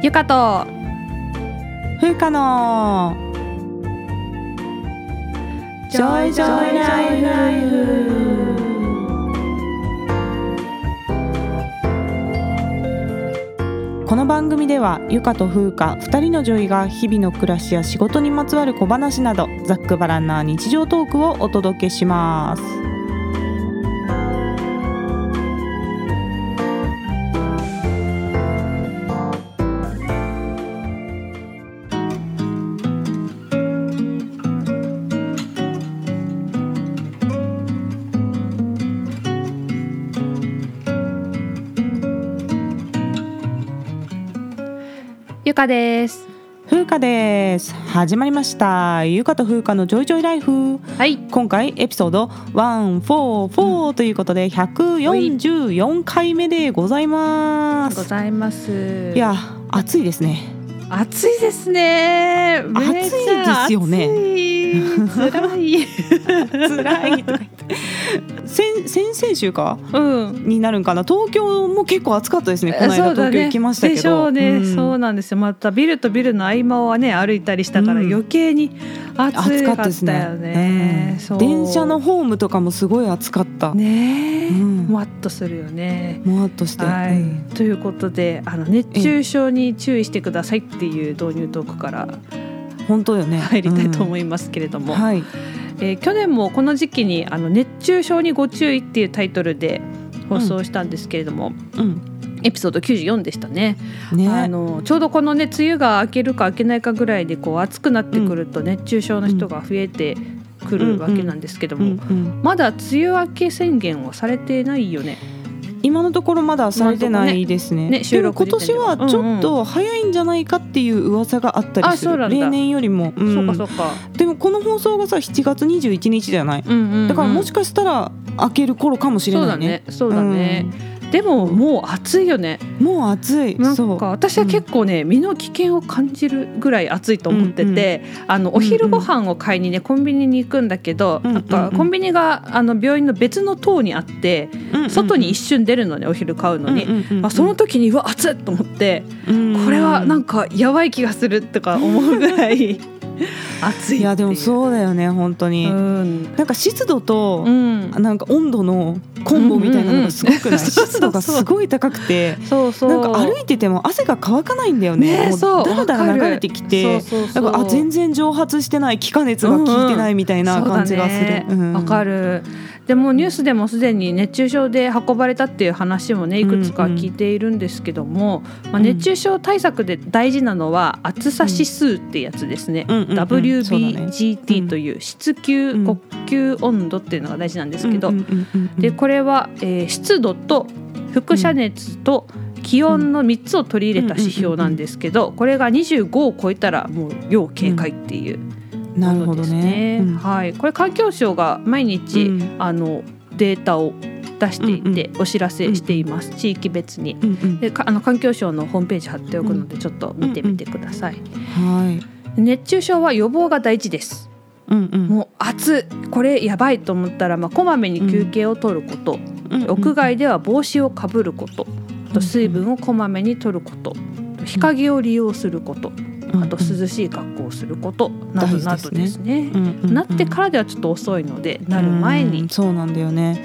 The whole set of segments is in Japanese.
ゆかと。風花の。ジョイジョイライフ。この番組ではゆかと風花2人のジョイが日々の暮らしや仕事にまつわる小話などざっくばらんな日常トークをお届けしますかです。風花です。始まりました。ゆかと風花のジョイジョイライフ。はい。今回エピソード144ということで144回目でございます。ございます。いや暑いですね。暑いですね。暑いですよね。ね辛い。辛い 先先々週かうん。になるんかな？東京も結構暑かったですねこの間東京行きましたけど。でしょうね、ん。そうなんですよ。またビルとビルの合間をね歩いたりしたからうん。余計に暑かったよね、うんそう。電車のホームとかもすごい暑かった、ねもわっとするよね。もわっとして、はい、うん。ということであの熱中症に注意してくださいっていう導入トークから本当よね。入りたいとい思いますけれども、はいえー去年もこの時期にあの熱中症にご注意っていうタイトルで放送したんですけれども、うん。エピソード94でしたね。ね。あのちょうどこのね梅雨が明けるか明けないかぐらいでこう暑くなってくると熱中症の人が増えてくるわけなんですけども、うん。うん。まだ梅雨明け宣言はされてないよね。今のところまだされてないですね。ね収でも録今年はちょっと早いんじゃないかっていう噂があったりする。あそうなんだ例年よりも、うんそうかそうか。でもこの放送がさ7月21日じゃない。うんうんうんだからもしかしたら開ける頃かもしれないね。そうだね。そうだね。でももう暑いよね。うんもう暑い。なん。か私は結構ね、身の危険を感じるぐらい暑いと思ってて、あのお昼ご飯を買いにねコンビニに行くんだけど、うんなんかうんコンビニがあの病院の別の棟にあって、うんうん外に一瞬出るのねお昼買うのに。うんうんうんあその時にうわ暑いと思って、うんこれはなんかやばい気がするとか思うぐらい暑いいやでもそうだよね本当に。うん、なんか湿度とうん、なんか温度のコンボみたいなのがすごくない、うん。うんうん湿度がすごい高くて。そうそう。なんか歩いてても汗が乾かないんだよね。もねそう。だらだら流れてきて、だからあ全然蒸発してない気化熱が効いてないみたいな感じがする。そうだねわ、かる。るでもニュースでもすでに熱中症で運ばれたっていう話もねいくつか聞いているんですけども、まあ、うん。熱中症対策で大事なのは暑さ指数ってやつですね、うん。うんうん WBGT という湿球うん。呼吸温度っていうのが大事なんですけど、うんうんうんうんでこれは、えー湿度と輻射熱と気温の3つを取り入れた指標なんですけどこれが25を超えたらもう要警戒っていうなるほどね。うん。はい、これ環境省が毎日、うん。あのデータを出していて、うんお知らせしています、地域別に。うんうん。でかあの環境省のホームページ貼っておくのでちょっと見てみてください。はい。熱中症は予防が大事です。うんうん。もう暑いこれやばいと思ったらまあこまめに休憩を取ること、うん。うん屋外では帽子をかぶること、あと水分をこまめに取ること、日陰を利用すること、あと涼しい格好をすることなどなどですね。うんうんうん。なってからではちょっと遅いのでなる前に。うんそうなんだよね。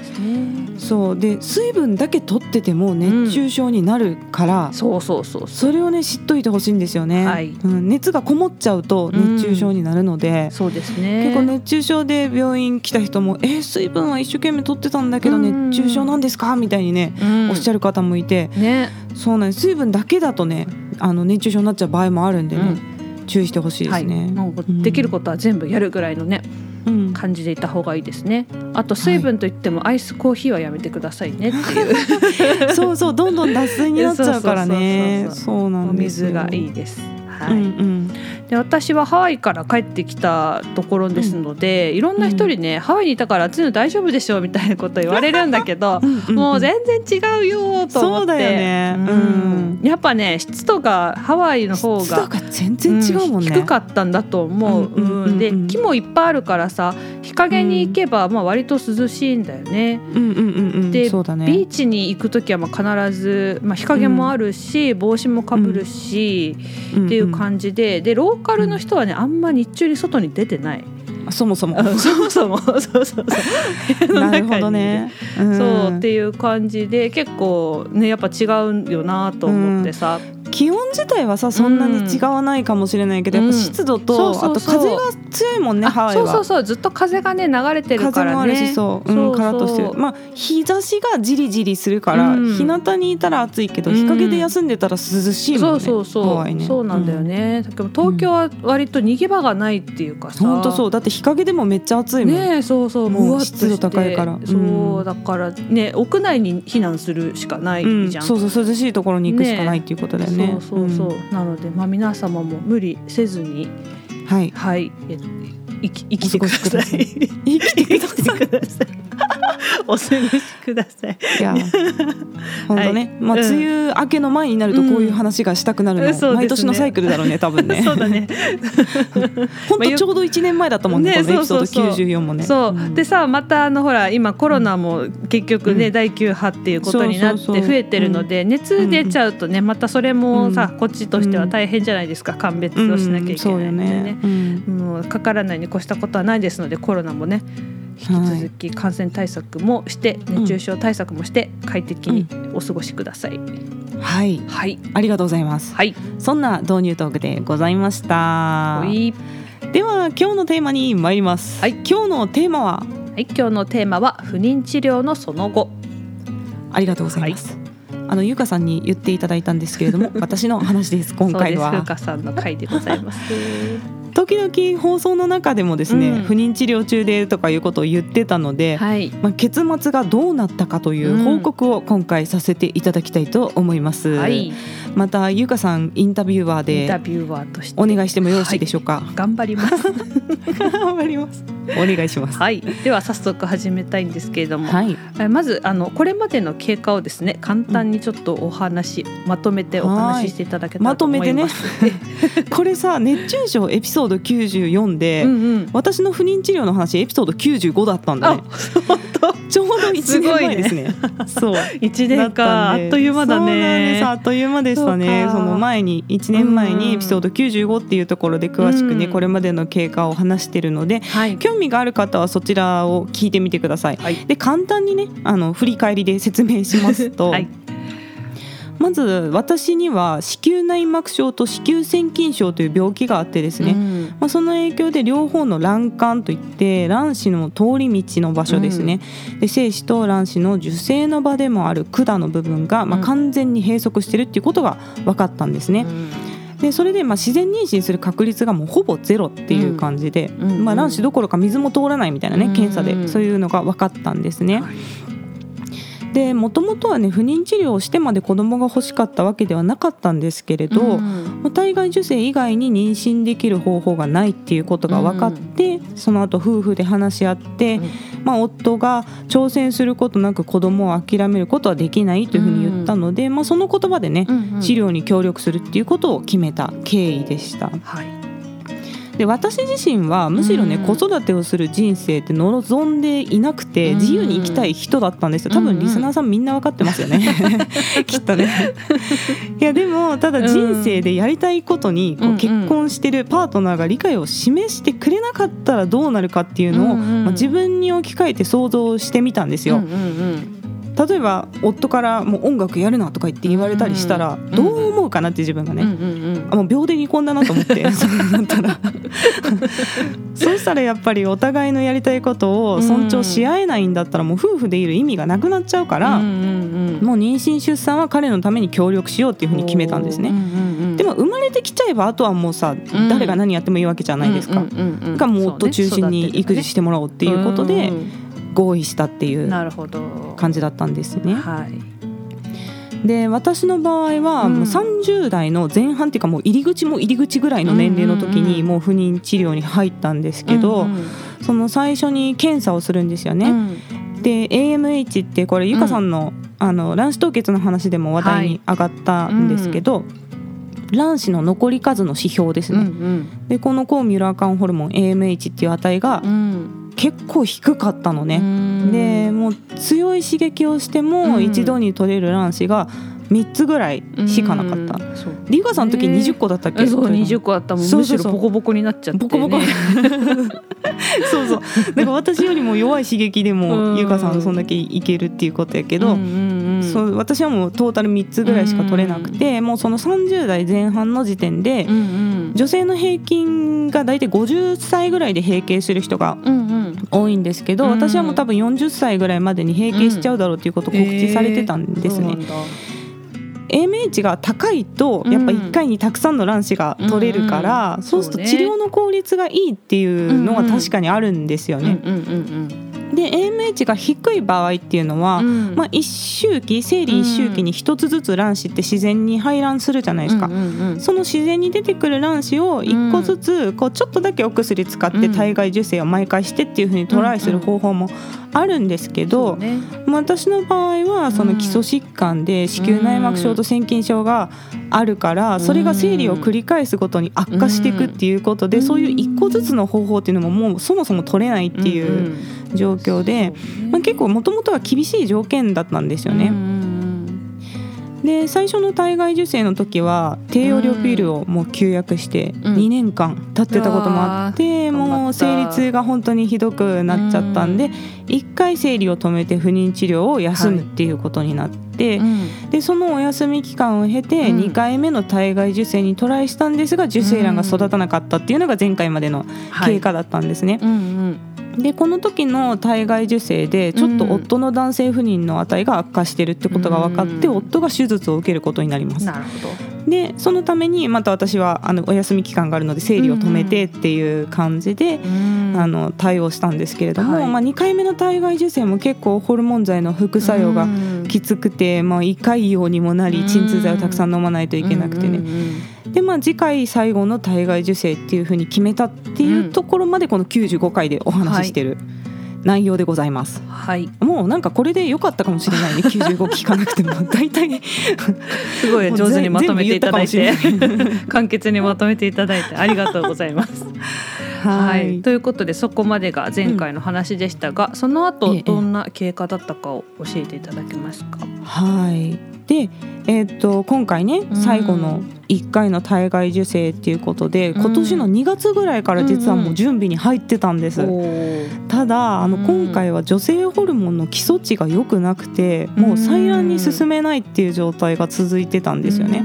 そうで水分だけ取ってても熱中症になるから、そうそうそうそそれをね知っといてほしいんですよね、はい。うん、熱がこもっちゃうと熱中症になるのでう。、そうですね。結構熱中症で病院来た人も「えー水分は一生懸命取ってたんだけどうん。熱中症なんですか?」みたいにね、うん、おっしゃる方もいて。ね。そうなんです。水分だけだとねあの熱中症になっちゃう場合もあるんでね、注意してほしいではい。すね。もうできることは全部やるぐらいのねうん感じでいた方がいいですね。あと水分といってもアイスコーヒーはやめてくださいねっていう。そうそうどんどん脱水になっちゃうからねそうなおんですよ水がいいです。はい。うんうん。で私はハワイから帰ってきたところですので、いろんな人にね、ハワイにいたから暑いの大丈夫でしょみたいなこと言われるんだけど、うんうんもう全然違うよと思って。そうだよね。うん。やっぱね湿度がハワイの方がが全然違うもんね、低かったんだと思う。うんうんうんうん。うん。で木もいっぱいあるからさ日陰に行けばまあ割と涼しいんだよね。うんうんうんうん。で、そうだね。ビーチに行く時はまあ必ず、まあ、日陰もあるし、帽子もかぶるし、っていう感じででローカルの人はねあんま日中に外に出てない、じそもそも。うんそもそも。そうそうそうなるほどね、ん。そうっていう感じで結構ねやっぱ違うよなと思ってさ、気温自体はさそんなに違わないかもしれないけど、うんやっぱ湿度と、そうそうそう。あと風が強いもんねハあワイは。そうそうそう。ずっと風がね流れてるからね。風もあるしそう,、うん、そうそうカラッとしてる。まあ日差しがじりじりするから、うん。日向にいたら暑いけどうん。日陰で休んでたら涼しいもんね、そうそうそう、ハワイね。そうなんだよね、だけど東京は割と逃げ場がないっていうかさ。本当そう。だって日陰でもめっちゃ暑いもん、ねえそうそう。もう湿度高いから。そう、うん。だからね屋内に避難するしかないうん、じゃん、そうそう涼しいところに行くしかないっていうことだよねそうそうそう、なのでまあ皆様も無理せずにうんはい。はい。え生き生きてください。生きてください お過ごしください。いや 本当ね、まあうん。梅雨明けの前になるとこういう話がしたくなるの、毎年のサイクルだろうね多分ね。そうだね。本当ちょうど1年前だったもんねねこのエピソードそうそうそう。94もね。そう、ん。でさまたあのほら今コロナも結局ね、うん。第9波っていうことになって増えてるので、熱出ちゃうとねまたそれもさ、こっちとしては大変じゃないですか。鑑別をしなきゃいけないのでね,、うん。もうかからないに越したことはないですのでコロナもね引き続き感染対策もして、熱中症対策もして快適にお過ごしください。はい。はい。ありがとうございます。はい、そんな導入トークでございました。では今日のテーマに参ります、はい。今日のテーマは？はい、今日のテーマは不妊治療のその後。ありがとうございます、あのゆかさんに言っていただいたんですけれども 私の話です今回は。そうです。風花さんの回でございます。時々放送の中でもですね、うん不妊治療中でとかいうことを言ってたので、はい。まあ、結末がどうなったかという報告を今回させていただきたいと思います、はい。またゆかさんインタビュアーインタでビュアーとしてお願いしてもよろしいでしょうか、頑張ります。頑張りますお願いします。はい。では早速始めたいんですけれども、はい。えまずあのこれまでの経過をですね簡単にちょっとお話、まとめてお話ししていただけたらと思います。これさ熱中症エピソード94で、うんうん。私の不妊治療の話エピソード95だったんだあね、本当。ちょうど1年前ですね。そう。一だ年かあっという間だそうなんです。ね。あっという間でしたね。その前に1年前にエピソード95っていうところで詳しくね、うん。これまでの経過を話してるのではい。興味がある方はそちらを聞いてみてください。はい。で簡単にねあの振り返りで説明しますと、はい。まず私には子宮内膜症と子宮腺筋症という病気があってですね、うんまあ、その影響で両方の卵管といって卵子の通り道の場所ですね、で精子と卵子の受精の場でもある管の部分が、まあ、うん完全に閉塞してるっていうことが分かったんですね。でそれでまあ自然妊娠する確率がもうほぼゼロっていう感じで、うんうん。まあ、卵子どころか水も通らないみたいなねうん検査でそういうのが分かったんですね。はい。でもともとはね不妊治療をしてまで子供が欲しかったわけではなかったんですけれど、うんまあ体外受精以外に妊娠できる方法がないっていうことが分かって、その後夫婦で話し合って、まあ、夫が挑戦することなく子供を諦めることはできないというふうに言ったので、まあ、その言葉でね、うんうん。治療に協力するっていうことを決めた経緯でした。はい。で私自身はむしろね、うん。子育てをする人生って望んでいなくてうん。自由に生きたい人だったんですよ。多分リスナーさんみんな分かってますよね。きっとね。いやでもただ人生でやりたいことにこう結婚してるパートナーが理解を示してくれなかったらどうなるかっていうのを、まあ、自分に置き換えて想像してみたんですよ、うんうんうん例えば夫からもう音楽やるなとか言って言われたりしたらうんどう思うかなって自分がね、あもう秒で離婚だなと思ってそうなったらそうしたらやっぱりお互いのやりたいことを尊重し合えないんだったらもう夫婦でいる意味がなくなっちゃうから、もう妊娠出産は彼のために協力しようっていうふうに決めたんですね。でも生まれてきちゃえばあとはもうさ、ん。誰が何やってもいいわけじゃないですか。がもう夫中心に育児してもらおうっていうことで合意したっていう感じだったんですね。はい。で私の場合はうん。もう30代の前半っていうかもう入り口も入り口ぐらいの年齢の時にもう不妊治療に入ったんですけど、うんうんその最初に検査をするんですよね。うん。で AMH ってこれゆかさんの,、あの卵子凍結の話でも話題に上がったんですけど、卵子の残り数の指標ですうんうね。ん。でこの抗ミュラー管ホルモン AMH っていう値がうん結構低かったのね。ねでもう強い刺激をしてもうん。一度に取れる卵子が3つぐらいしかなかった。リュウガさんの時20個だったっけ？そう20個あったもん。むしそうそう。そうろボコボコになっちゃって、ね、ボコボコ。そうそう。だから私よりも弱い刺激でうん。も優香さんはそんだけいけるっていうことやけど、うんうんうん、そう私はもうトータル3つぐらいしか取れなくて、もうその30代前半の時点で、女性の平均が大体50歳ぐらいで閉経する人が多いんですけど、うん私はもう多分40歳ぐらいまでに閉経しちゃうだろうっていうことを告知されてたんですね。AMH が高いとうん。やっぱ1回にたくさんの卵子が取れるから、うんそうすると治療の効率がいいっていうのは確かにあるんですよね。うんうんうんで AMH が低い場合っていうのは、うん。まあ、1周期生理1周期に1つずつ卵子って自然に排卵するじゃないですか。うんうんうん。その自然に出てくる卵子を1個ずつこうちょっとだけお薬使ってうん。体外受精を毎回してっていう風にトライする方法もあるんですけど、ね。まあ私の場合はその基礎疾患で子宮内膜症と腺筋症があるからそれが生理を繰り返すごとに悪化していくっていうことでうん。そういう1個ずつの方法っていうのももうそもそも取れないっていう状況で、まあ、結構もともとは厳しい条件だったんですよね。で最初の体外受精の時は低用量ピルをもう休薬してうん。2年間経ってたこともあって、もう生理痛が本当にひどくなっちゃったんで、1回生理を止めて不妊治療を休むっていうことになって、でそのお休み期間を経てうん。2回目の体外受精にトライしたんですが受精卵が育たなかったっていうのが前回までの経過だったんですね。うんうんでこの時の体外受精でちょっと夫の男性不妊の値が悪化してるってことが分かって、うん。夫が手術を受けることになります。なるほど。でそのためにまた私はあのお休み期間があるので生理を止めてっていう感じで、あの対応したんですけれども、はい。まあ、2回目の体外受精も結構ホルモン剤の副作用がきつくて、まあ、胃潰瘍にもなり鎮痛剤をたくさん飲まないといけなくてね、でまあ次回最後の体外受精っていうふうに決めたっていうところまでこの95回でお話ししてる内容でございます。はい。もうなんかこれで良かったかもしれないね。95聞かなくても大体。すごい上手にまとめていただいて。簡潔にまとめていただいて。ありがとうございます。はい、ということでそこまでが前回の話でしたが、その後ええ。どんな経過だったかを教えていただけますか？はいで、えーっと今回ねん。最後の1回の体外受精っていうことで、うん。今年の2月ぐらいから実はもう準備に入ってたんです。おー。ただあのうん。今回は女性ホルモンの基礎値が良くなくてもう採卵に進めないっていう状態が続いてたんですよね。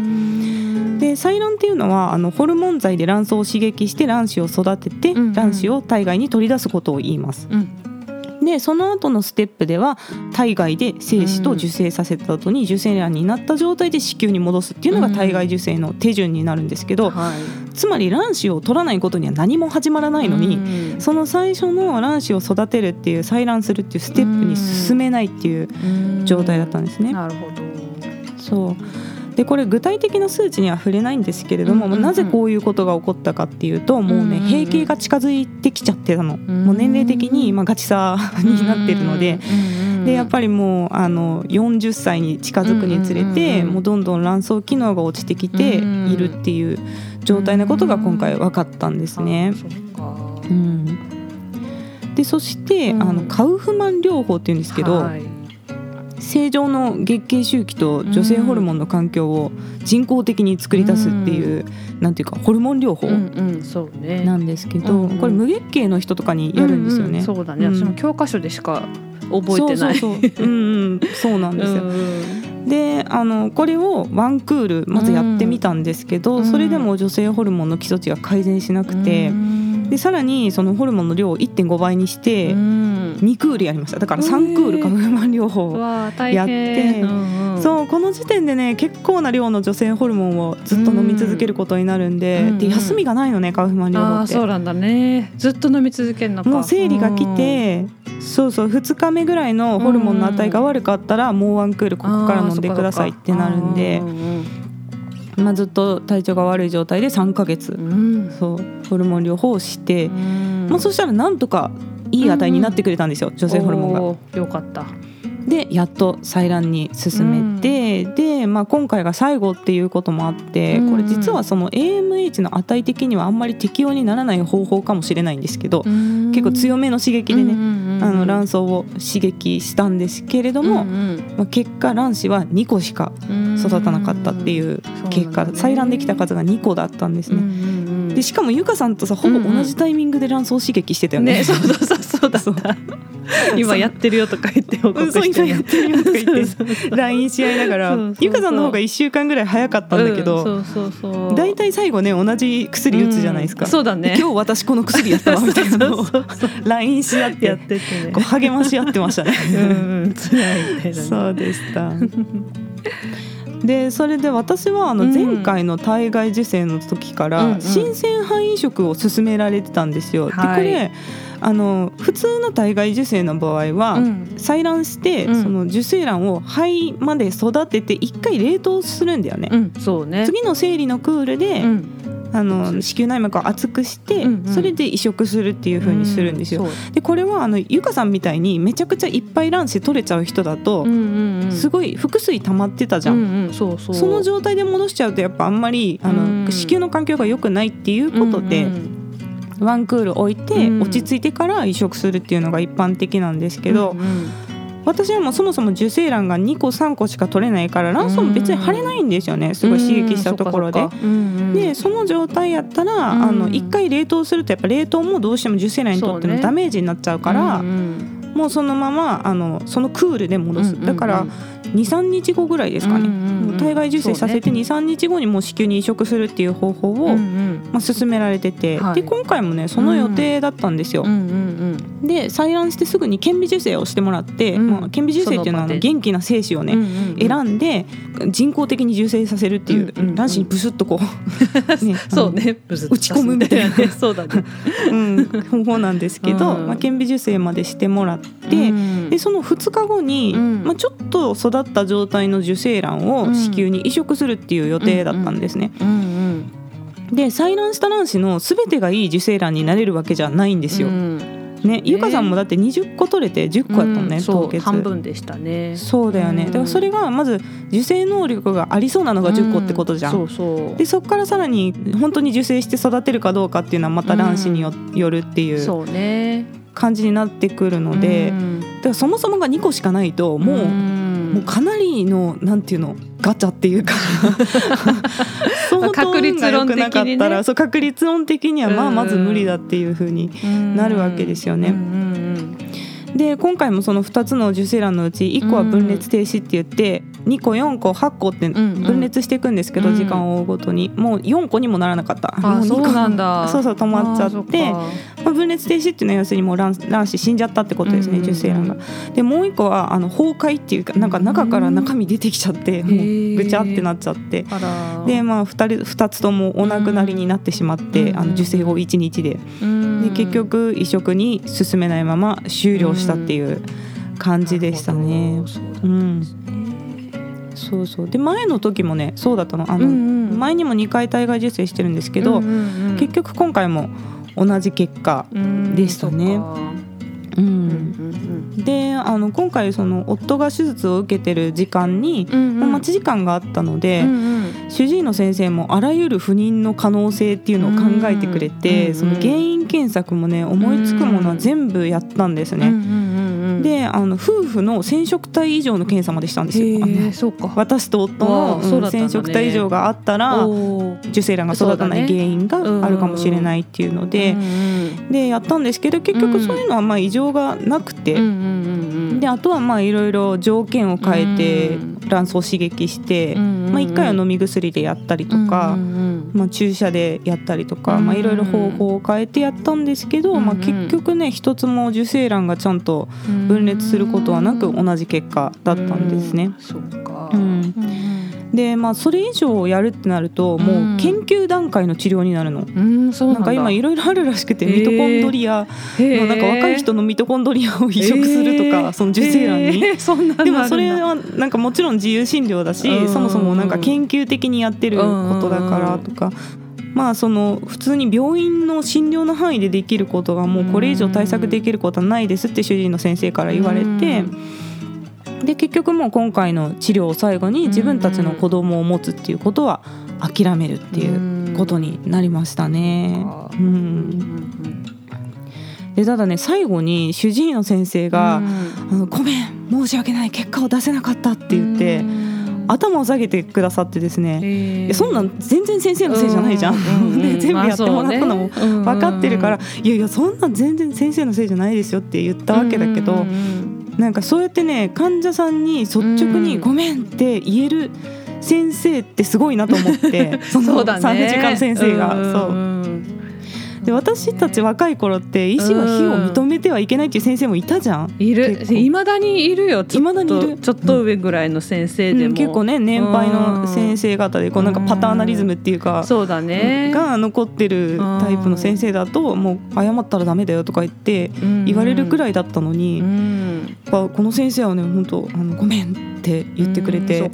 で採卵っていうのはあのホルモン剤で卵巣を刺激して卵子を育ててうんうん。卵子を体外に取り出すことを言います。うんでその後のステップでは体外で精子と受精させた後に受精卵になった状態で子宮に戻すっていうのが体外受精の手順になるんですけどはい、つまり卵子を取らないことには何も始まらないのにうん。その最初の卵子を育てるっていう採卵するっていうステップに進めないっていう状態だったんですね。なるほど。そうでこれ具体的な数値には触れないんですけれども、うんうんうんなぜこういうことが起こったかっていうともうね、閉経が近づいてきちゃってたの、んもう年齢的にまあガチさになってるので。でやっりぱりもうあの40歳に近づくにつれて、もうどんどん卵巣機能が落ちてきているっていう状態なことが今回分かったんですね。うん、でそして、うん。あのカウフマン療法っていうんですけど、はい正常の月経周期と女性ホルモンの環境を人工的に作り出すっていう、なんていうかホルモン療法なんですけど、うんうん。これ無月経の人とかにやるんですよね。ううそうだね、うん。私も教科書でしか覚えてない。そうそうそう。うんうん。そうなんですよ。であのこれをワンクールまずやってみたんですけど、うんそれでも女性ホルモンの基礎値が改善しなくて、でさらにそのホルモンの量を1.5倍にしてうん。2クールやりました。だから3クールカフェマン療法やっ変てうんうん。そうこの時点でね結構な量の女性ホルモンをずっと飲み続けることになるんで,、うんで休みがないのねカウフマン療法ってそうなんだね。ずっと飲み続けるのか。もう生理が来て、そうそう2日目ぐらいのホルモンの値が悪かったら、もうワンクールここから飲んでくださいってなるんで、まあ、ずっと体調が悪い状態で3ヶ月、うん。そうホルモン療法をして、うん。まあ、そしたらなんとかいい値になってくれたんですよ、女性ホルモンが。よかったでやっと採卵に進めて、で、まあ、今回が最後っていうこともあって、うんこれ実はその AMH の値的にはあんまり適用にならない方法かもしれないんですけど、結構強めの刺激でね、あの卵巣を刺激したんですけれども、まあ、結果卵子は2個しか育たなかったっていう結果、採卵できた数が2個だったんですね。でしかもゆかさんとさほぼ同じタイミングで卵巣刺激してたよね。ねそうそうそうそうだった 今やってるよとか言って報告して今やってるよとか言って。LINE し合いながらゆかさんの方が1週間ぐらい早かったんだけど、うんそうそうそう。大体最後ね同じ薬打つじゃないですか、うんそうだね。今日私この薬やったわみたいなのを LINE し合って。やっててね。こう励まし合ってましたね。うんね。そうでした。でそれで私はあのうん。前回の体外受精の時かうんらうん。新鮮肺移植を勧められてたんですよ。はいでこれあの普通の体外受精の場合は、うん。採卵して、うん。その受精卵を肺まで育てて一回冷凍するんだよね。うん。そうね。次の生理のクールで、うん。あの子宮内膜を厚くして、うんうん。それで移植するっていう風にするんですよ。そう。でこれはあのゆかさんみたいにめちゃくちゃいっぱい卵子取れちゃう人だと、うんうんうん。すごい腹水溜まってたじゃん。うんうん。そうそう。その状態で戻しちゃうとやっぱあんまりあの、うん。子宮の環境が良くないっていうことで、うんうんワンクール置いてうん。落ち着いてから移植するっていうのが一般的なんですけど、うんうん。私はもうそもそも受精卵が2個3個しか取れないから卵巣も別に腫れないんですよねすごい刺激したところで。でその状態やったら、うん。あの1回冷凍するとやっぱ冷凍もどうしても受精卵にとってのダメージになっちゃうからうんうんもうそのままあのそのクールで戻す、だから23日後ぐらいですかね、もう体外受精させてそうね。23日後にもう子宮に移植するっていう方法を、まあ、進められてて、はい。で今回もねその予定だったんですよ。で採卵してすぐに顕微授精をしてもらって、うん。まあ、顕微授精っていうのは元気な精子をね、選んで人工的に受精させるっていう、卵子にブスッとこう、ねそうね。打ち込むみたいなね そうだね。うん、方法なんですけど、うん。まあ、顕微授精までしてもらって、うん。でその2日後に、うん。まあ、ちょっと育った状態の受精卵を子宮に移植するっていう予定だったんですね。で採卵した卵子の全てがいい受精卵になれるわけじゃないんですよ。うん。ね、ゆかさんもだって20個取れて10個やったのね、うん。凍結。半分でしたね。そうだよね、うん。だからそれがまず受精能力がありそうなのが10個ってことじゃん、うん。そうそう。でそこからさらに本当に受精して育てるかどうかっていうのはまた卵子によ,、よるっていう。そうね感じになってくるので、うん。だからそもそもが2個しかないともう、ん。もうかなりのなんていうのガチャっていうか 確率論的にね。運が良くなかったらそう確率論的にはまあうん。まず無理だっていうふうになるわけですよね。で今回もその2つの受精卵のうち1個は分裂停止って言って2個4個8個ってんうん。分裂していくんですけど、うん。時間を追うごとに。もう4個にもならなかった。もう2あそう個なんだ。そうそう止まっちゃって。まあ、分裂停止っていうのは要するにもう卵卵子死んじゃったってことですね、うんうんうん。受精卵が。でもう1個はあの崩壊っていうかなんか中から中身出てきちゃって、もうぐちゃってなっちゃって。でまあ、2, 人2つともお亡くなりになってしまって、うんあの受精後1日で。うん。で結局移植に進めないまま終了したっていう感じでしたね。うんそうそう。で前の時もねそうだったの。あの、うんうん。前にも2回体外受精してるんですけど、うんうんうん。結局今回も同じ結果、うん。でしたね。うん。うんうんであの今回その夫が手術を受けてる時間に、うんうん。待ち時間があったので、うんうん。主治医の先生もあらゆる不妊の可能性っていうのを考えてくれて、うんその原因検索もね思いつくものは全部やったんですね。うんうんうんうんであの夫婦の染色体異常の検査までしたんですよ。そうか。私と夫わの、染色体異常があったら受精卵が育たない原因があるかもしれないっていうので、でやったんですけど結局そういうのはまあ異常がなくて、であとはまあいろいろ条件を変えてうん卵巣を刺激して、まあ、1回は飲み薬でやったりとか、まあ、注射でやったりとか、いろいろ方法を変えてやったんですけど、うんまあ、結局ね一つも受精卵がちゃんとうん分裂することはなく同じ結果だったんですね。うんそうか。うんうんでまあそれ以上やるってなるともう研究段階の治療になるの。うんなんか今いろいろあるらしくてミトコンドリアのなんか若い人のミトコンドリアを移植するとか、その受精卵に。でもそれはなんかもちろん自由診療だし、うん。そもそもなんか研究的にやってることだからとか、まあその普通に病院の診療の範囲でできることがもうこれ以上対策できることはないですって主治医の先生から言われて、で結局もう今回の治療を最後に自分たちの子供を持つっていうことは諦めるっていうことになりましたね。うんうん。でただね最後に主治医の先生がうん「あのごめん申し訳ない結果を出せなかった」って言ってうん。頭を下げてくださってですねそんなん全然先生のせいじゃないじゃん。ううで 全部やってもらったのも分かってるから「いやいやそんなん全然先生のせいじゃないですよ」って言ったわけだけど、うんうんなんかそうやってね患者さんに率直に「うん。ごめん」って言える先生ってすごいなと思って その産婦人科の先生が。ん。そうで私たち若い頃って医師は非を認めてはいけないっていう先生もいたじゃん。いる。いまだにいるよちょっと。未だにいる。ちょっと上ぐらいの先生でも、うん結構ね年配の先生方でこうなんかパターナリズムっていうか、そうだね。が残ってるタイプの先生だともう謝ったらダメだよとか言って言われるくらい、いだったのに、うやっん、ぱこの先生はね本当あのごめんって言ってくれて、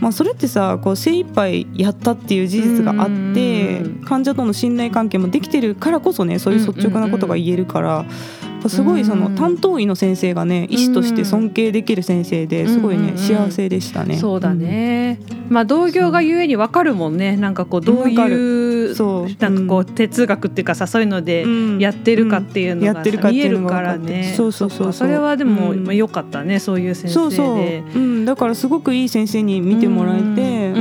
まあ、それってさこう精一杯やったっていう事実があってうん患者との信頼関係もできてるからこそねそういう率直なことが言えるから。すごいそのうん担当医の先生がね医師として尊敬できる先生ですごいねうん幸せでしたね。そうだね、まあ同業がゆえにわかるもんね。なんかこうどういうそう。なんかこう哲学っていうかさそういうのでうん。やってるかっていうのが見えるからね。そうそうそうそれはでも良かったねそういう先生そうそう、でうん、だからすごくいい先生に見てもらえて、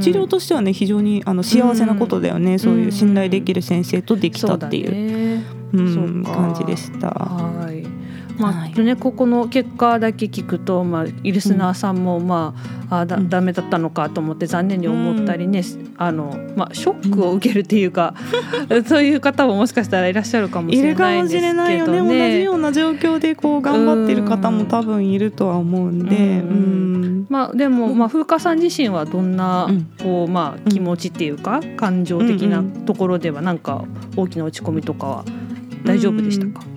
治療としてはね非常にあの幸せなことだよね、そういう信頼できる先生とできたっていう。そうん。感じでした。はい。まあ、はいね、ここの結果だけ聞くと、まあ、イルスナーさんも、まあ、あだ、うんダメだったのかと思って残念に思ったりね。あの、まあ、ショックを受けるっていうか。そういう方ももしかしたらいらっしゃるかもしいれるかもしないんですけどれないよね同じねよ。うな状況でこう頑張ってる方も多分いるとは思うんで、うんうんまあ、でも、まあ、風花さん自身はどんな、うんこう、まあ、気持ちっていうか、感情的なところでは、なんか大きな落ち込みとかは。大丈夫でしたか？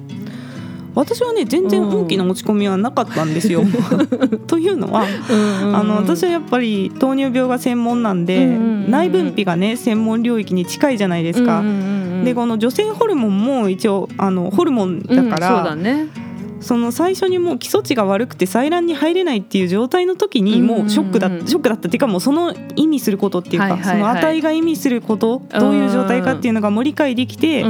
私はね全然大きな落ち込みはなかったんですよ。というのはあの私はやっぱり糖尿病が専門なんで、うんうんうん内分泌がね専門領域に近いじゃないですか。うんうんうんうんでこの女性ホルモンも一応あのホルモンだから、うんそうだね。その最初にもう基礎値が悪くて採卵に入れないっていう状態の時にうんもうショックだ、うんうんショックだったっていうかもうその意味することっていうか、その値が意味することどういう状態かっていうのがもう理解できて、そ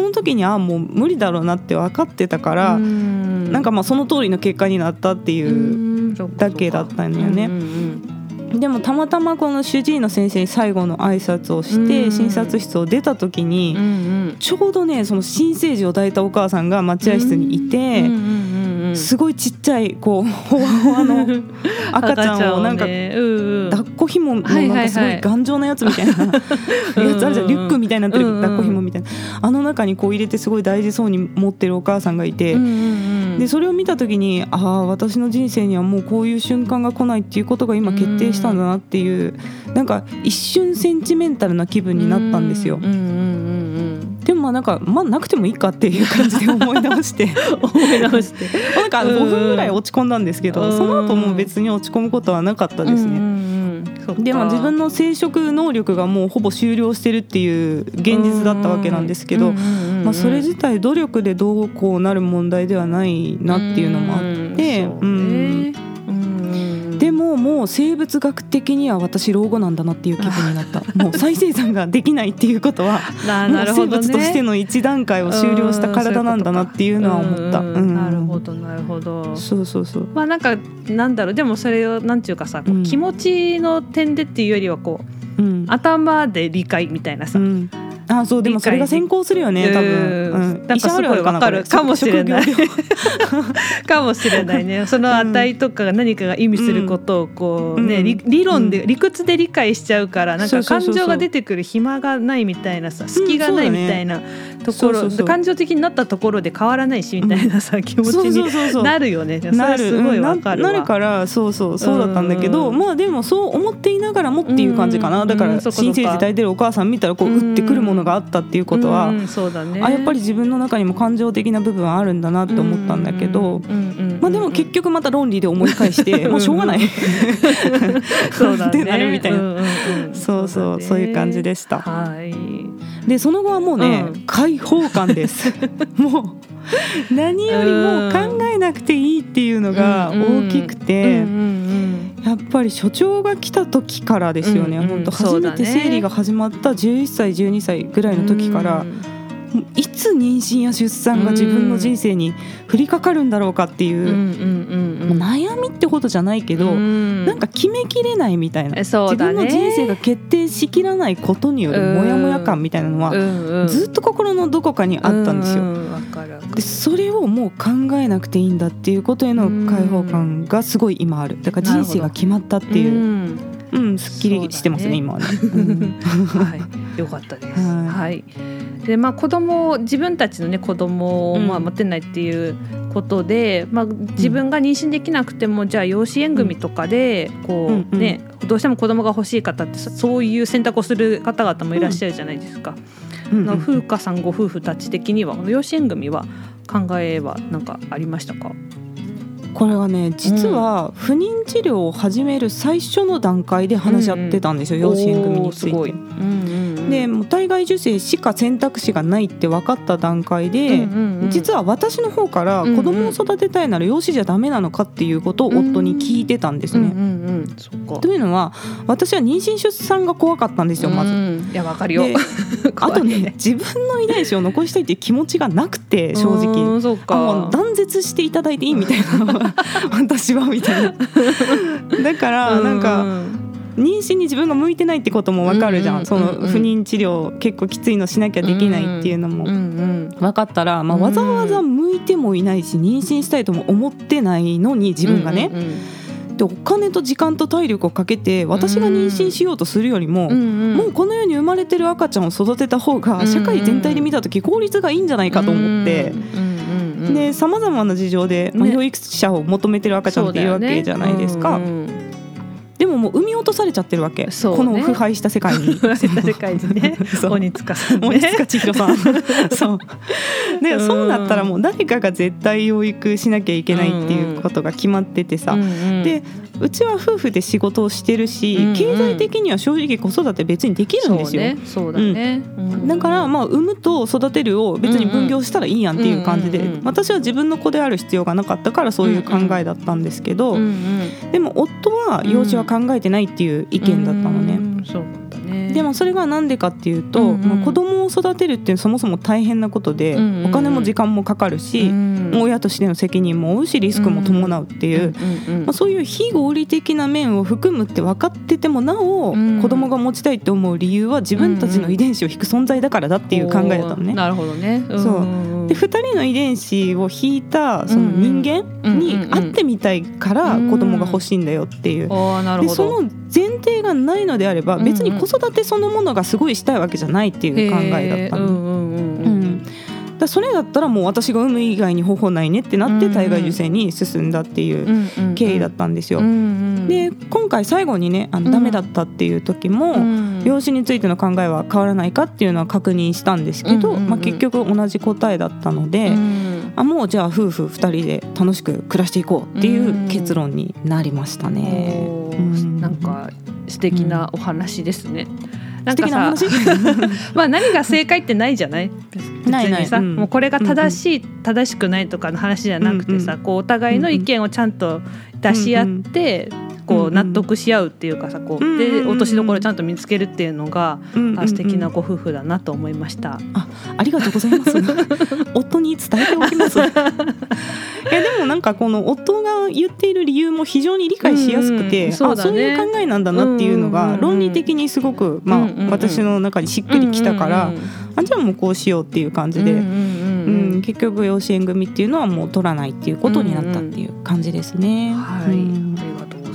の時にあもう無理だろうなって分かってたから、うんなんかまあその通りの結果になったっていう。だけだったんだよねでもたまたまこの主治医の先生に最後の挨拶をして、うん。診察室を出た時に、ちょうどねその新生児を抱いたお母さんが待合室にいて、すごいちっちゃいこうほわほわの 赤ちゃんをなんか抱っこ紐のなんかすごい頑丈なやつみたいな やつあるじゃん。リュックみたいになってる抱っこ紐みたいな。あの中にこう入れてすごい大事そうに持ってるお母さんがいて。でそれを見た時にああ私の人生にはもうこういう瞬間が来ないっていうことが今決定したんだなっていうなんか一瞬センチメンタルな気分になったんですよ。でもまあなんかまあなくてもいいかっていう感じで思い直して。う ん思い直して。なんか5分ぐらい落ち込んだんですけうん。どその後も別に落ち込むことはなかったですね。でも自分の生殖能力がもうほぼ終了してるっていう現実だったわけなんですけど、まあ、それ自体努力でどうこうなる問題ではないなっていうのもあって、うんでももう生物学的には私老後なんだなっていう気分になった。もう再生産ができないっていうことは なもう生物としての一段階を終了した体なんだなっていうのは思った。うんほど。そうそうそう。まあなんかなんだろう。でもそれをなんていうかさこううん。気持ちの点でっていうよりはこううん。頭で理解みたいなさ、うんあそうでもそれが先行するよね多分、うん、なんかすごいわかる。かもしれない。かもしれないね。その値とかが何かが意味することをこうね、うん。理理論で、う理屈で理解しちゃうからなんか感情が出てくる暇がないみたいなさ隙がないみたいなところ感情的になったところで変わらないしみたいなさ、気持ちになるよね。そなる。れすごいわかるななるからそうそうそうだったんだけどうん。まあでもそう思っていながらもっていう感じかな、うん。だからうん。そっかそっか。新生児抱いてるお母さん見たらこううってくるものがあったっていうことは、うんそうだね。あやっぱり自分の中にも感情的な部分はあるんだなって思ったんだけど、まあでも結局また論理で思い返してもうしょうがない。そうだね。ってなるみたいな。うんうんうん。そうそうそういう感じでした。はい。でその後はもうね、うん。開放感です。もう 何よりも考えなくていいっていうのが大きくて、やっぱり所長が来た時からですよね、うんうん本当初めて生理が始まった11歳12歳ぐらいの時から、うん。もういつ妊娠や出産が自分の人生に降りかかるんだろうかっていう、悩みってことじゃないけど、うん。なんか決めきれないみたいな、自分の人生が決定しきらないことによるモヤモヤ感みたいなのは、うんうん。ずっと心のどこかにあったんですよ。でそれをもう考えなくていいんだっていうことへの解放感がすごい今あるだから人生が決まったっていううんうんすっきりしてますねね今はね。うんはい、よかったです。はいはい。で、まあ子供自分たちのね子供をうんまあ持てないっていうことで、まあ自分が妊娠できなくてもじゃあ養子縁組とかでこうんううんね、どうしても子供が欲しい方ってそそういう選択をする方々もいらっしゃるじゃないですか。うんの風花さんご夫婦たち的にはこの養子縁組は考えはなんかありましたか？これはね実は不妊治療を始める最初の段階で話し合ってたんですよ、養子縁組について。い。うんうんうんでもう体外受精しか選択肢がないって分かった段階で、実はは私の方から子供を育てたいなら養子じゃダメなのかっていうことを夫に聞いてたんですね。うんうんうん、そっかというのは私は妊娠出産が怖かったんですよまず。うんいやわかるよで。あとね自分の遺伝子を残したいっていう気持ちがなくて正う直。もかう。断絶していただいていいみたいな 私はみたいな。だからなんか妊娠に自分が向いてないってことも分かるじゃん、うんうんそのうん。うん不妊治療結構きついのしなきゃできないっていうのも。うんうん分かったら、まあ、うんわざわざ向いてもいないし妊娠したいとも思ってないのに自分がね、うんうんでお金と時間と体力をかけて私が妊娠しようとするよりも、うんうんもうこの世に生まれてる赤ちゃんを育てた方が社会全体で見た時効率がいいんじゃないかと思って。うんうんうんでさまざまな事情で、まあ、ね。養育者を求めてる赤ちゃんっているわけじゃないですか、そうだよねでももう産み落とされちゃってるわけ、そうね。この腐敗した世界に。うんうん世界にね。そう。鬼塚さんね。森塚千尋さん。そう。でそうなったらもう誰かが絶対養育しなきゃいけないっていうことが決まっててさ、うんうん。でうちは夫婦で仕事をしてるし、うんうん。経済的には正直子育て別にできるんですよ。そうね。そうだね。うん。だからまあ産むと育てるを別に分業したらいいやんっていう感じで。うんうんうん私は自分の子である必要がなかったからそういう考えだったんですけど。うんうん。でも夫は養子は考えてないっていう意見だったのね。うんそうだね。でもそれがなんでかっていうと、うんうん。まあ、子供を育てるっていうそもそも大変なことで、うんうんうん。お金も時間もかかるし、うん。親としての責任も負うしリスクも伴うっていう、うんうんうんまあ、そういう非合理的な面を含むって分かっててもなお、うん。子供が持ちたいって思う理由は自分たちの遺伝子を引く存在だからだっていう考えだったのね。なるほどね。そうんで2人の遺伝子を引いたその人間に会ってみたいから子供が欲しいんだよっていう。でその前提がないのであればうんうん別に子育てそのものがすごいしたいわけじゃないっていう考えだったの。だそれだったらもう私が産む以外に方法ないねってなって体外受精に進んだっていううん経緯だったんですよ。で今回最後にねあうんのダメだったっていう時も、うん。養子についての考えは変わらないかっていうのは確認したんですけど、まあ、結局同じ答えだったので、うんあもうじゃあ夫婦2人で楽しく暮らしていこうっていう結論になりましたね。うん。なんか素敵なお話ですね。なんかさ話？まあ何が正解ってないじゃない別 ないない。にさ、うん。もうこれが正しい、正しくないとかの話じゃなくてさ、うんこうお互いの意見をちゃんと出し合って、こう納得し合うっていうかさこう、で落としどころちゃんと見つけるっていうのが、うん素敵なご夫婦だなと思いました。ありがとうございます。夫に伝えておきます。いやでもなんかこの夫が言っている理由も非常に理解しやすくて、うんうん。そうだね。あそういう考えなんだなっていうのが論理的にすごくまあ、うんうんうん。私の中にしっくりきたから、うんあじゃあもうこうしようっていう感じで、うん結局養子縁組っていうのはもう取らないっていうことになったっていう感じですね。はい、うん。ありがとう。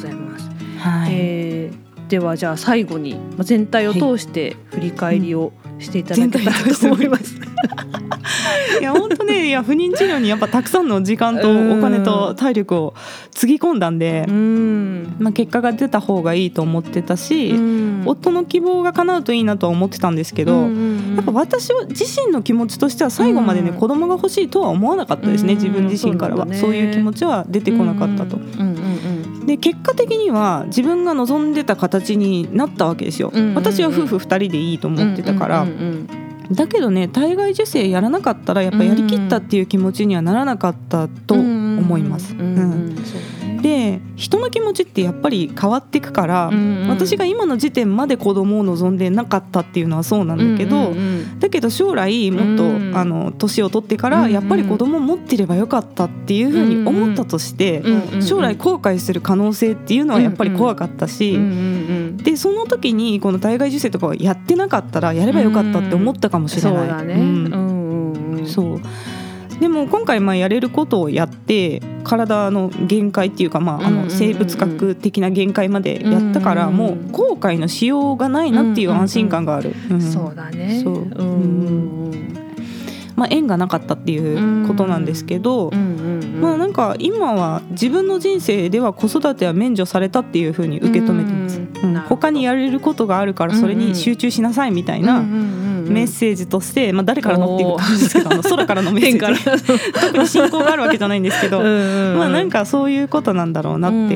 はい。えーではじゃあ最後にまあ全体を通して振り返りをしていただけたらと思います。いや本当ねいや不妊治療にやっぱたくさんの時間とお金と体力をつぎ込んだんで、うん。まあ、結果が出た方がいいと思ってたし、うん。夫の希望が叶うといいなとは思ってたんですけど、やっぱ私は自身の気持ちとしては最後までね、うん。子供が欲しいとは思わなかったですね、うん。自分自身からは。ね。そういう気持ちは出てこなかったと。うんで結果的には自分が望んでた形になったわけですよ。私は夫婦2人でいいと思ってたから、だけどね体外受精やらなかったらやっぱやりきったっていう気持ちにはならなかったと思います。うんうんうんそうねで人の気持ちってやっぱり変わっていくから、うんうん。私が今の時点まで子供を望んでなかったっていうのはそうなんだけど、うんうんうん。だけど将来もっと、うん。あの年を取ってかうんうん。らやっぱり子供を持ってればよかったっていうふうに思ったとして、うんうんうん将来後悔する可能性っていうのはやっぱり怖かったし、うんうんでその時にこの体外受精とかをやってなかったらやればよかったって思ったかもしれない。そうだね。うん。うんうんうん。そうでも今回まあやれることをやって体の限界っていうかまああうんうんうんうん。の生物学的な限界までやったからうんうんうん。もう後悔のしようがないなっていう安心感がある。うん。そうだね。そう。うんうんまあ縁がなかったっていうことなんですけどうんうんうんまあなんか今は自分の人生では子育ては免除されたっていうふうに受け止めてます。うん他にやれることがあるからそれに集中しなさいみたいなメッセージとして、まあ、誰からのっていう感じですけどあの空からのメッセージ。特に信仰があるわけじゃないんですけど、まあなんかそういうことなんだろうなって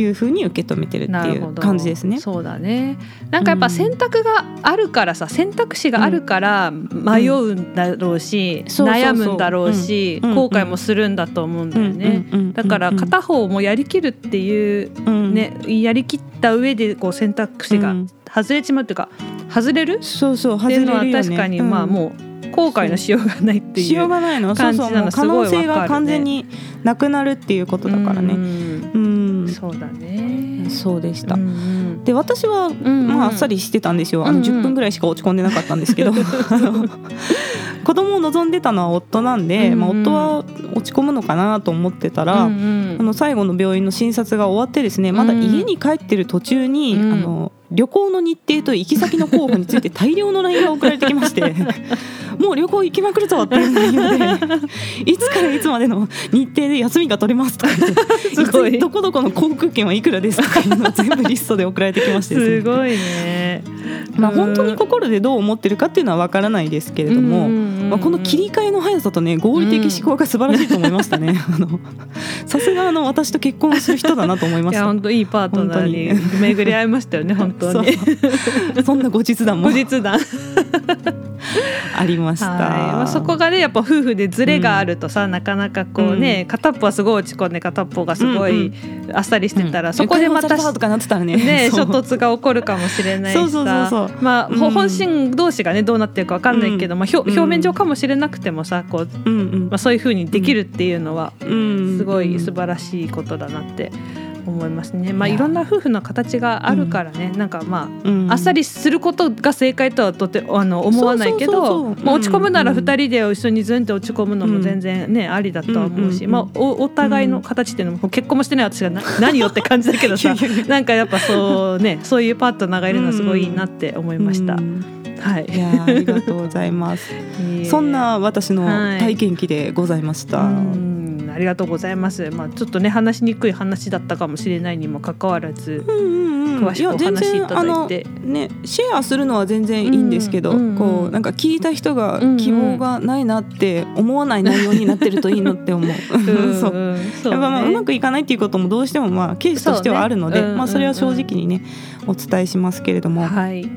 いうふうに受け止めてるっていう感じですね。そうだね。なんかやっぱ選択があるからさ選択肢があるから迷うんだろうし、そうそうそう。悩むんだろうし、うん。後悔もするんだと思うんだよね、だから片方もやりきるっていううん。ね、やりきった上でこう選択肢がうん外れちまうっていうか外れる？そうそうっていうのは外れるよね。確かにうん。まあもう後悔のしようがないっていうしようがないの。そうそう可能性が完全になくなるっていうことだからね。うん、そうだね。そうでした。うんで私は、んうん。まああっさりしてたんですよ。あのうん。うん10分ぐらいしか落ち込んでなかったんですけど。あの子供を望んでたのは夫なんで、うんうん。まあ、夫は落ち込むのかなと思ってたら、うんうん。あの最後の病院の診察が終わってですねまだ家に帰ってる途中に、うん。あの旅行の日程と行き先の候補について大量の LINE が送られてきまして。もう旅行行きまくるぞっていう内容でいつからいつまでの日程で休みが取れますとか すごいつどこどこの航空券はいくらですとかいうのを全部リストで送られてきましてですねすごいね。まあ、本当に心でどう思ってるかっていうのは分からないですけれども、まあ、この切り替えの速さとね合理的思考が素晴らしいと思いましたね。あのさすがあの私と結婚する人だなと思いまいやした。本当いいパートナーに巡り合いましたよね本当に。そんな後日談も後日談。ありました。はい、まあ、そこがねやっぱ夫婦でズレがあるとさ、なかなかこうね、片っぽはすごい落ち込んで片っぽがすごいあっさりしてたら、うん。そこでまたとかなってたらねね衝突が起こるかもしれないしさ。そうそうそうそう。まあ、うん本心同士がねどうなってるかわかんないけど、まあ、表面上かもしれなくてもさこう、うんうん。まあ、そういうふうにできるっていうのはうん。すごい素晴らしいことだなって思いますね。まあ、いろんな夫婦の形があるからね、なんかまあうん。あっさりすることが正解とはとてあの思わないけど落ち込むならうん。2人で一緒にズンって落ち込むのも全然ね、ありだとは思うし、うん。まあ、おお互いの形っていうのも結婚もしてない私がな何よって感じだけどさなんかやっぱそうねそういうパートナーがいるのはすごいいいなって思いました。うん。はい。いやありがとうございます。いいそんな私のはい。体験記でございました。うんありがとうございます。まあちょっとね話しにくい話だったかもしれないにもかかわらず、うんうんうん詳しくお話しいただいてねシェアするのは全然いいんですけど、うんうんうんこうなんか聞いた人がうんうん希望がないなって思わない内容になってるといいのって思う。そう。うんそうやっぱまあねうまくいかないっていうこともどうしてもまあケースとしてはあるので、そうねまあそれは正うんうん直にねお伝えしますけれども、はい。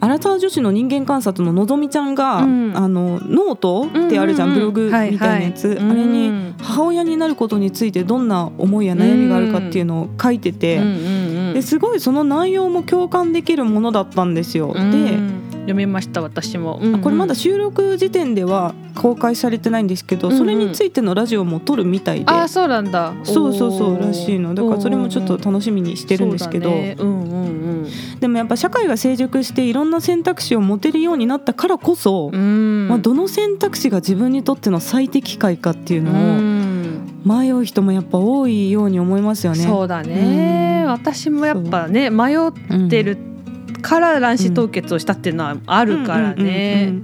荒沢女子の人間観察ののぞみちゃんが、うん。あのノートってあるじゃん、うんうんうんブログみたいなやつ、はいはい。あれにうん。母親になることについてどんな思いや悩みがあるかっていうのを書いてて、うんうんうん。ですごいその内容も共感できるものだったんですよ。うん。で読みました私も。うんうん。これまだ収録時点では公開されてないんですけど、うんうん。それについてのラジオも撮るみたいで、あそうなんだ。そうそうそうらしいの。だからそれもちょっと楽しみにしてるんですけど、ね。うんでもやっぱ社会が成熟していろんな選択肢を持てるようになったからこそ、うん。まあ、どの選択肢が自分にとっての最適解かっていううのをん迷う人もやっぱ多いように思いますよね。そうだね。うん私もやっぱね迷ってるから卵子凍結をしたっていうのはあるからね。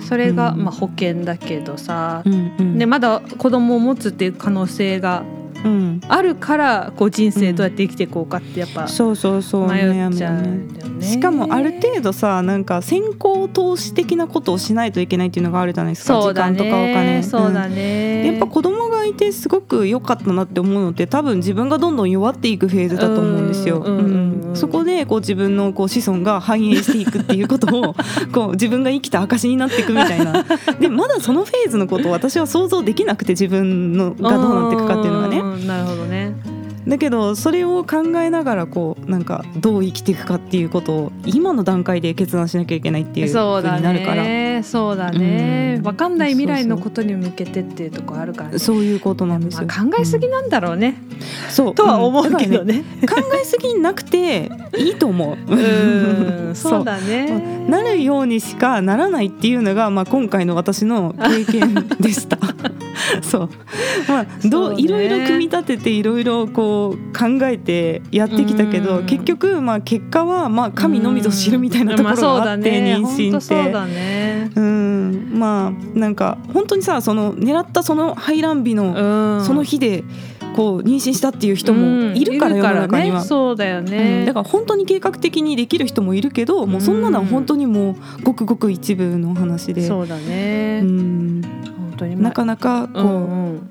それがうんまあ保険だけどさ。うんうんねまだ子供を持つっていう可能性がうんあるからこう人生どうやって生きていこうかってやっぱそうそうそう迷っちゃうねんだよね。しかもある程度さなんか先行投資的なことをしないといけないっていうのがあるじゃないですか時間とかお金ね。そうだんね。やっぱ子供がいてすごく良かったなって思うのって多分自分がどんどん弱っていくフェーズだと思うんですよ。うんうんうんうんうんそこでこう自分のこう子孫が繁栄していくっていうことをこう自分が生きた証になっていくみたいな でまだそのフェーズのことを私は想像できなくて自分のがどうなっていくかっていうのがね。なるほどね。だけどそれを考えながらこうなんかどう生きていくかっていうことを今の段階で決断しなきゃいけないっていうそうだ風になるからね。そうだねう。んわかんない未来のことに向けてっていうところあるからね。そういうことなんですまあよ。考えすぎなんだろうね。そうとは思うけどんだからね。考えすぎなくていいと思う。うん。そうだね。なるようにしかならないっていうのが、まあ、今回の私の経験でした。そう、まあ、どそうねういろいろ組み立てていろいろこう考えてやってきたけど、うん。結局まあ結果はまあ神のみぞ知るみたいなところがあって、妊娠って。だね。うん、まあなんか本当にさその狙ったその排卵日のうん。その日でこう妊娠したっていう人もいるから世の中には。ね、そうだようん。ね。だから本当に計画的にできる人もいるけどもうそんなのは本当にもうごくごく一部の話で、そうだね。うん、本当に。なかなかこう、うんうん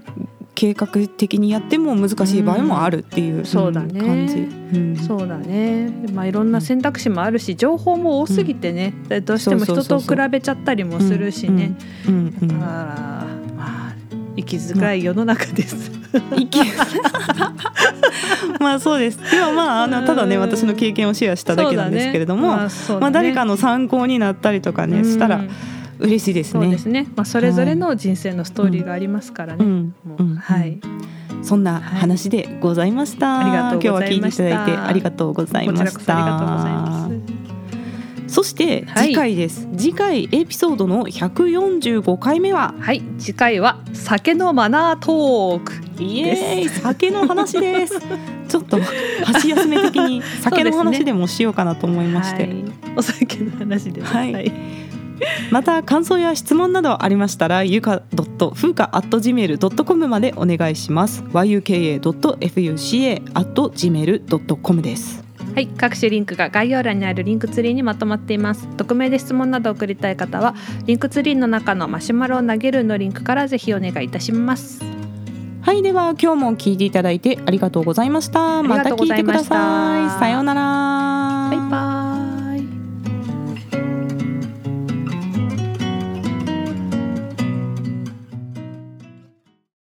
計画的にやっても難しい場合もあるっていう、ん。そうだね。感じ。うん。そうだね。まあいろんな選択肢もあるし、情報も多すぎてね、どうしても人と比べちゃったりもするしね。うんうんうん。だからまあ生きづらい世の中です。生きまあそうです。でもまああのただねうん私の経験をシェアしただけなんですけれども、ね。まあね。まあ、誰かの参考になったりとかね、したらうん嬉しいですね。そうですね。まあそれぞれの人生のストーリーがありますからね。はい。そんな話でございました。ありがとうございました今日は聞いていただいてありがとうございこちました。らこそありがとうございます。そしてはい次回です。次回エピソードの145回目は？はい、次回は酒のマナートーク。イエーイ酒の話です。ちょっと箸休め的に酒の話でもしようかなと思いまして。はい、お酒の話です。はいまた感想や質問などありましたらゆか .fuka.gmail.com までお願いします。yuka.fuca.gmail.com です。はい、各種リンクが概要欄にあるリンクツリーにまとまっています。匿名で質問などを送りたい方は、リンクツリーの中のマシュマロを投げるのリンクからぜひお願いいたします。はいでは今日も聞いていただいてありがとうございました。また。聞いてください。さようなら